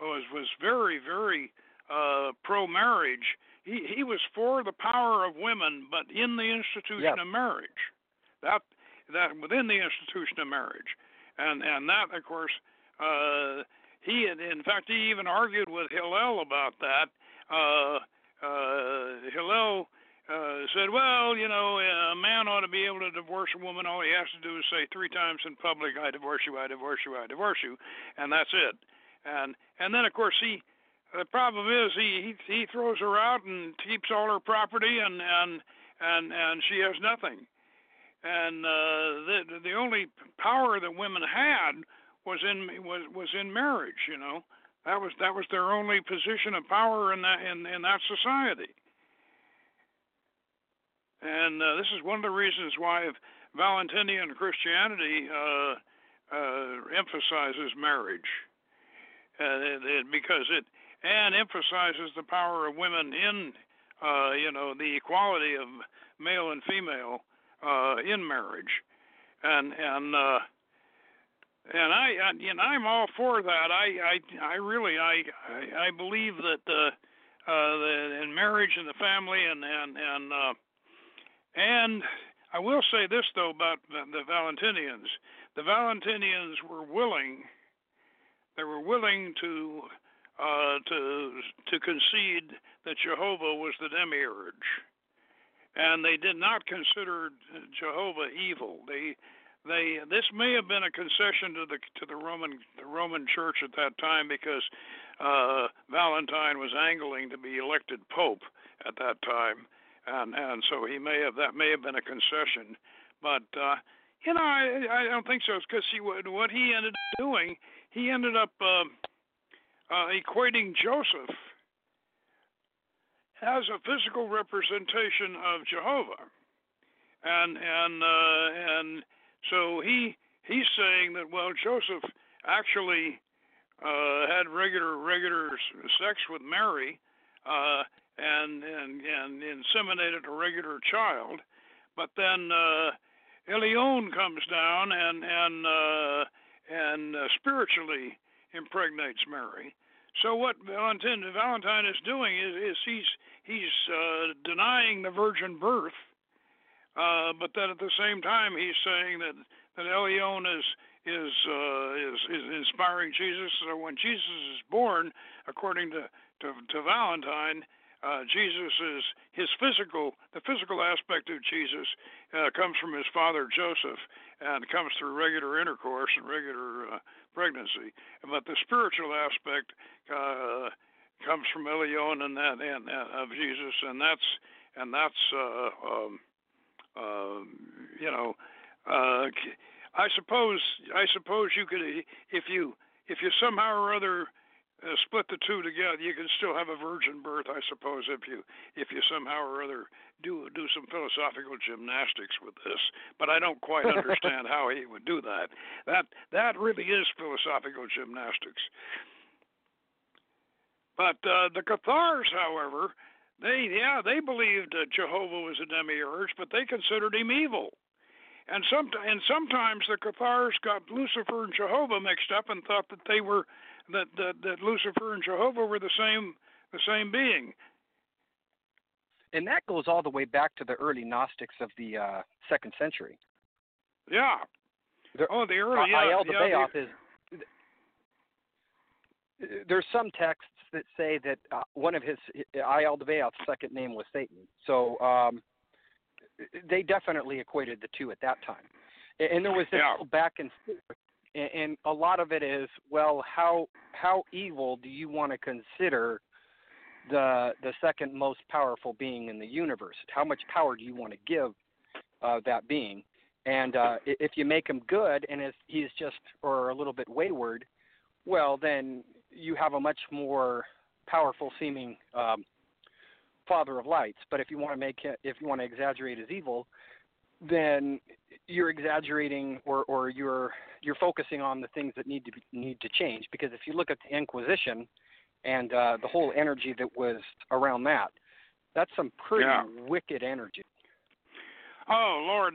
was was very very uh, pro marriage. He he was for the power of women, but in the institution yep. of marriage. That that within the institution of marriage, and and that of course. Uh, he had, in fact, he even argued with Hillel about that. Uh, uh, Hillel uh, said, well, you know, a man ought to be able to divorce a woman. All he has to do is say three times in public, "I divorce you, I divorce you, I divorce you," and that's it. And and then of course he, the problem is he he, he throws her out and keeps all her property, and and and and she has nothing. And uh, the the only power that women had was in was was in marriage. You know, that was that was their only position of power in that in in that society. And uh, this is one of the reasons why Valentinian Christianity uh, uh, emphasizes marriage, uh, it, it, because it and emphasizes the power of women in, uh, you know, the equality of male and female uh, in marriage, and and uh, and I, I know I'm all for that. I I I really I I, I believe that uh, uh, the, in marriage and the family and and and uh, and I will say this though about the, the Valentinians. The Valentinians were willing. They were willing to uh, to to concede that Jehovah was the demiurge, and they did not consider Jehovah evil. They they this may have been a concession to the to the Roman the Roman Church at that time because uh, Valentine was angling to be elected pope at that time, and and so he may have that may have been a concession, but uh, you know I I don't think so. Because he what he ended up doing he ended up uh, uh, equating Joseph as a physical representation of Jehovah, and and uh, and so he he's saying that well Joseph actually uh, had regular regular sex with Mary uh, and and and inseminated a regular child, but then uh, Elyon comes down and and uh, and uh, spiritually impregnates Mary. So what Valentine, Valentine is doing is, is he's he's uh, denying the virgin birth uh, but then at the same time, he's saying that that Elyon is is, uh, is is inspiring Jesus. So when Jesus is born, according to to, to Valentine, uh, Jesus is his physical, the physical aspect of Jesus uh, comes from his father Joseph and comes through regular intercourse and regular uh, pregnancy. But the spiritual aspect uh, comes from Elyon and that and, uh, of Jesus, and that's and that's uh, um, you know, uh, I suppose I suppose you could if you if you somehow or other uh, split the two together, you can still have a virgin birth. I suppose if you if you somehow or other do do some philosophical gymnastics with this, but I don't quite understand how he would do that. That that really is philosophical gymnastics. But uh, the Cathars, however, They yeah they believed uh, Jehovah was a demiurge, but they considered him evil. And some and sometimes the Cathars got Lucifer and Jehovah mixed up and thought that they were that that, that Lucifer and Jehovah were the same the same being. And that goes all the way back to the early Gnostics of the uh, second century. Yeah. There, oh, the early yeah, Eyal yeah, the, is. There's some texts that say that uh, one of his Ialdabaoth's second name was Satan. So um, they definitely equated the two at that time. And there was this yeah. back and forth, and a lot of it is, well, how how evil do you want to consider the the second most powerful being in the universe? How much power do you want to give uh, that being? And uh, if you make him good and if he's just or a little bit wayward, well, then you have a much more powerful seeming um, father of lights. But if you want to make it, if you want to exaggerate his evil, then you're exaggerating or, or you're you're focusing on the things that need to be, need to change. Because if you look at the Inquisition and uh, the whole energy that was around that, that's some pretty yeah. wicked energy. Oh Lord,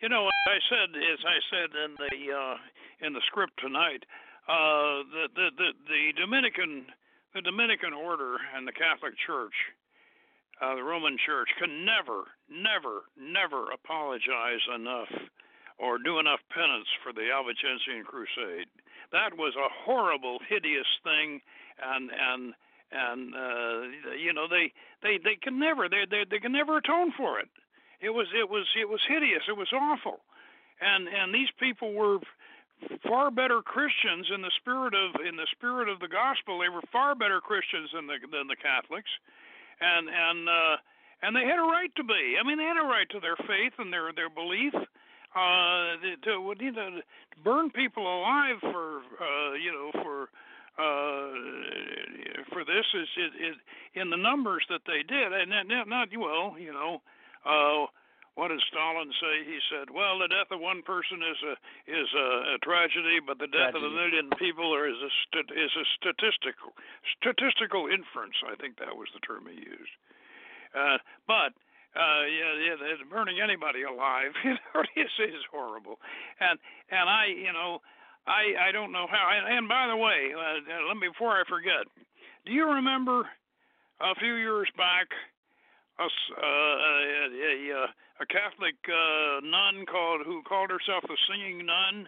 you know what I said as I said in the uh, in the script tonight. Uh, the, the the the Dominican the Dominican order and the Catholic Church, uh, the Roman Church, can never, never, never apologize enough or do enough penance for the Albigensian Crusade. That was a horrible, hideous thing, and and and uh, you know they they they can never they they they can never atone for it. It was it was it was hideous. It was awful, and and these people were far better Christians in the spirit of in the spirit of the gospel. They were far better Christians than the than the Catholics, and and uh, and they had a right to be. I mean, they had a right to their faith and their their belief. Uh, to, know, to burn people alive for uh, you know for uh, for this is it, it, in the numbers that they did, and not, not well, you know. Uh, what did Stalin say? He said, "Well, the death of one person is a is a, a tragedy, but the death tragedy. of a million people is a is a statistical statistical inference." I think that was the term he used. Uh, but uh, yeah, yeah, burning anybody alive, you know, is is horrible. And and I, you know, I I don't know how. And, and by the way, uh, let me before I forget, do you remember a few years back? A, uh, a, a, a Catholic uh, nun called who called herself the Singing Nun,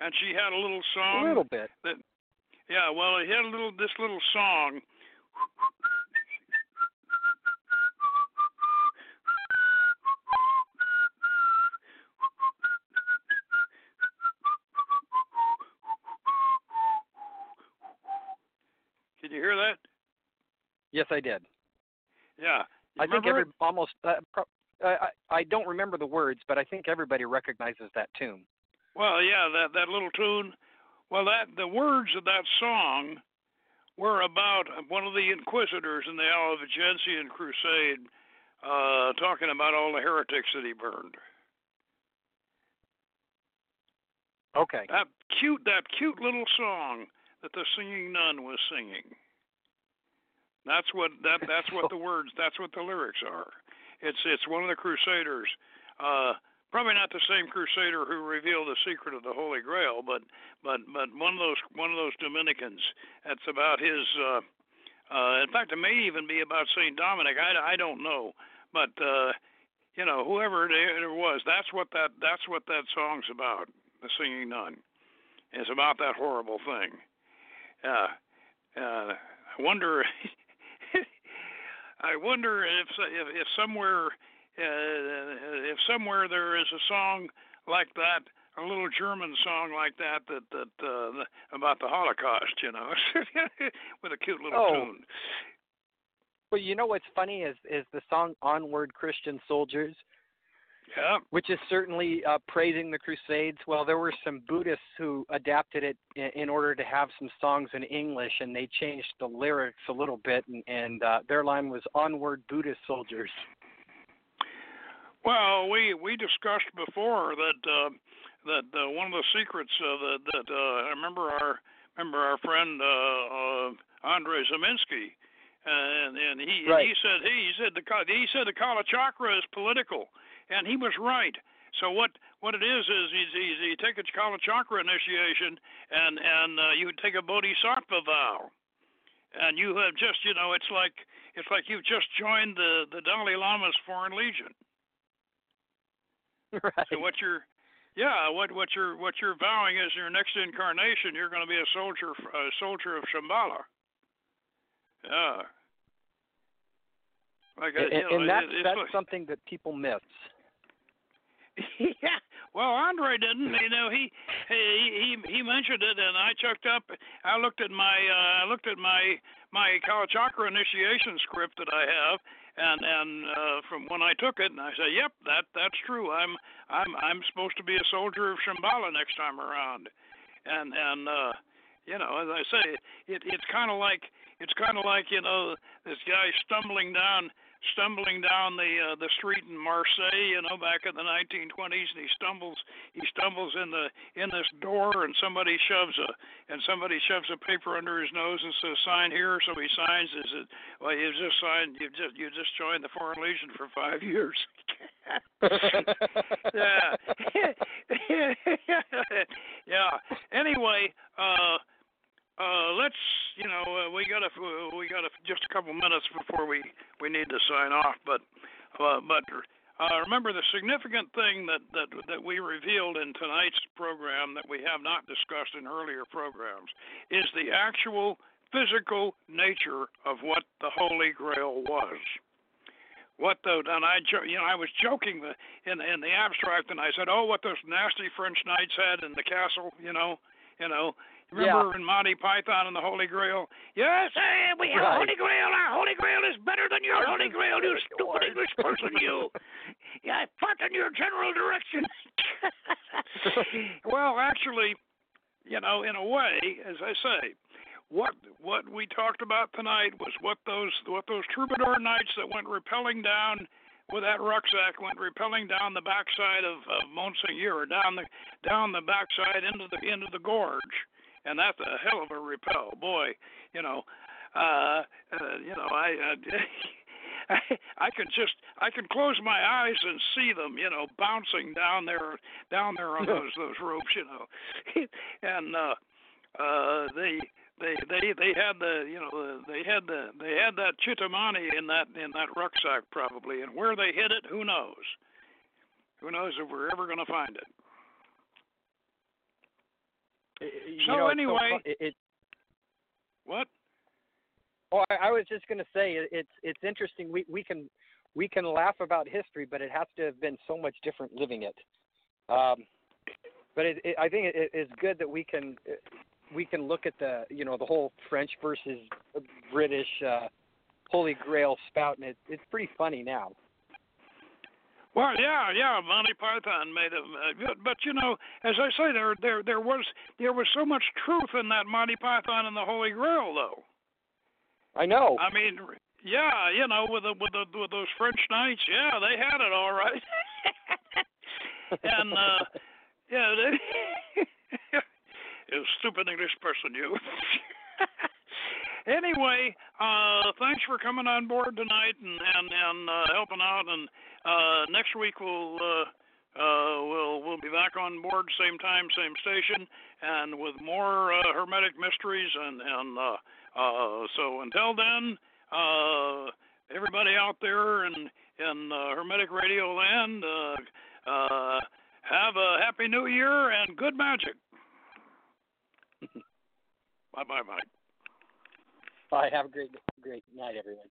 and she had a little song. A little bit. That, yeah, well, it had a little this little song. Can you hear that? Yes, I did. Yeah. I think every it? almost uh, pro, I, I don't remember the words, but I think everybody recognizes that tune. Well, yeah, that that little tune. Well, that the words of that song were about one of the inquisitors in the Albigensian Crusade, uh, talking about all the heretics that he burned. Okay. That cute, that cute little song that the singing nun was singing. That's what that that's what the words, that's what the lyrics are. It's it's one of the crusaders. Uh, probably not the same crusader who revealed the secret of the Holy Grail, but but but one of those one of those Dominicans. That's about his. Uh, uh, in fact, it may even be about Saint Dominic. I, I don't know, but uh, you know, whoever it was, that's what that that's what that song's about. The singing nun. It's about that horrible thing. Uh, uh, I wonder I wonder if if, if somewhere uh, if somewhere there is a song like that, a little German song like that that that uh, about the Holocaust, you know, with a cute little oh. tune. Well, you know what's funny is is the song "Onward, Christian Soldiers." Yeah. Which is certainly uh, praising the Crusades. Well, there were some Buddhists who adapted it in, in, order to have some songs in English, and they changed the lyrics a little bit, and, and uh, their line was "Onward, Buddhist soldiers." Well, we we discussed before that uh, that uh, one of the secrets uh, that that uh, I remember our remember our friend uh, uh, Andre Ziminski and and he right. he said he said the he said the Kalachakra is political, and he was right. So what what it is is you take a Kalachakra initiation and and uh, you take a bodhisattva vow, and you have just you know it's like it's like you've just joined the the Dalai Lama's Foreign Legion. Right. So what you're yeah, what what you're what you're vowing is your next incarnation you're going to be a soldier a soldier of Shambhala. Yeah. Like, and, you know, and that's it, that's like, something that people miss. yeah. Well, Andre didn't. You know, he he he mentioned it, and I checked up. I looked at my uh, I looked at my my Kalachakra initiation script that I have, and and uh, from when I took it, and I said, "Yep, that that's true. I'm I'm I'm supposed to be a soldier of Shambhala next time around," and and uh, you know, as I say, it it's kind of like it's kind of like you know this guy stumbling down stumbling down the uh, the street in Marseille, you know, back in the 1920s, and he stumbles he stumbles in the in this door, and somebody shoves a and somebody shoves a paper under his nose and says sign here. So he signs. Is it? Well, you just signed. You just you just joined the Foreign Legion for five years. yeah. yeah. Anyway, uh uh, let's, you know, uh, we got a, we got a, just a couple minutes before we we need to sign off. But, uh, but uh, remember the significant thing that that that we revealed in tonight's program that we have not discussed in earlier programs is the actual physical nature of what the Holy Grail was. What the and I you know I was joking in in the abstract and I said oh what those nasty French knights had in the castle you know you know Remember yeah. in Monty Python and the Holy Grail? Yes, hey, we have right. Holy Grail. Our Holy Grail is better than your Holy Grail, you stupid English person, you. Yeah, I fought in your general direction. well, actually, you know, in a way, as I say, what what we talked about tonight was what those what those troubadour knights that went repelling down with that rucksack went repelling down the backside of, of Montségur, down the down the backside into the into the gorge and that's a hell of a repel, boy. You know, uh, uh you know, I. Uh, I, I can just I can close my eyes and see them, you know, bouncing down there down there on those those ropes, you know, and uh, uh, they they they they had the you know they had the they had that chintamani in that in that rucksack probably, and where they hid it, who knows? Who knows if we're ever going to find it? You so know, anyway, so it, it, what? Oh, I, I was just going to say it, it's it's interesting. We we can we can laugh about history, but it has to have been so much different living it. Um, but it, it, I think it, it's good that we can we can look at the you know the whole French versus British uh, Holy Grail spout, and it, it's pretty funny now. Well, yeah, yeah, Monty Python made it, uh, but you know, as I say, there, there, there was, there was so much truth in that Monty Python and the Holy Grail, though. I know. I mean, yeah, you know, with the, with the, with those French knights, yeah, they had it all right. and uh, yeah, they, you stupid English person, you. anyway, uh, thanks for coming on board tonight and and and uh, helping out and uh, next week we'll uh, uh, we'll we'll be back on board, same time, same station, and with more uh, hermetic mysteries. And and so until then, everybody out there in in hermetic radio land, have a happy new year and good magic. bye bye bye. Bye. Have a great great night, everyone.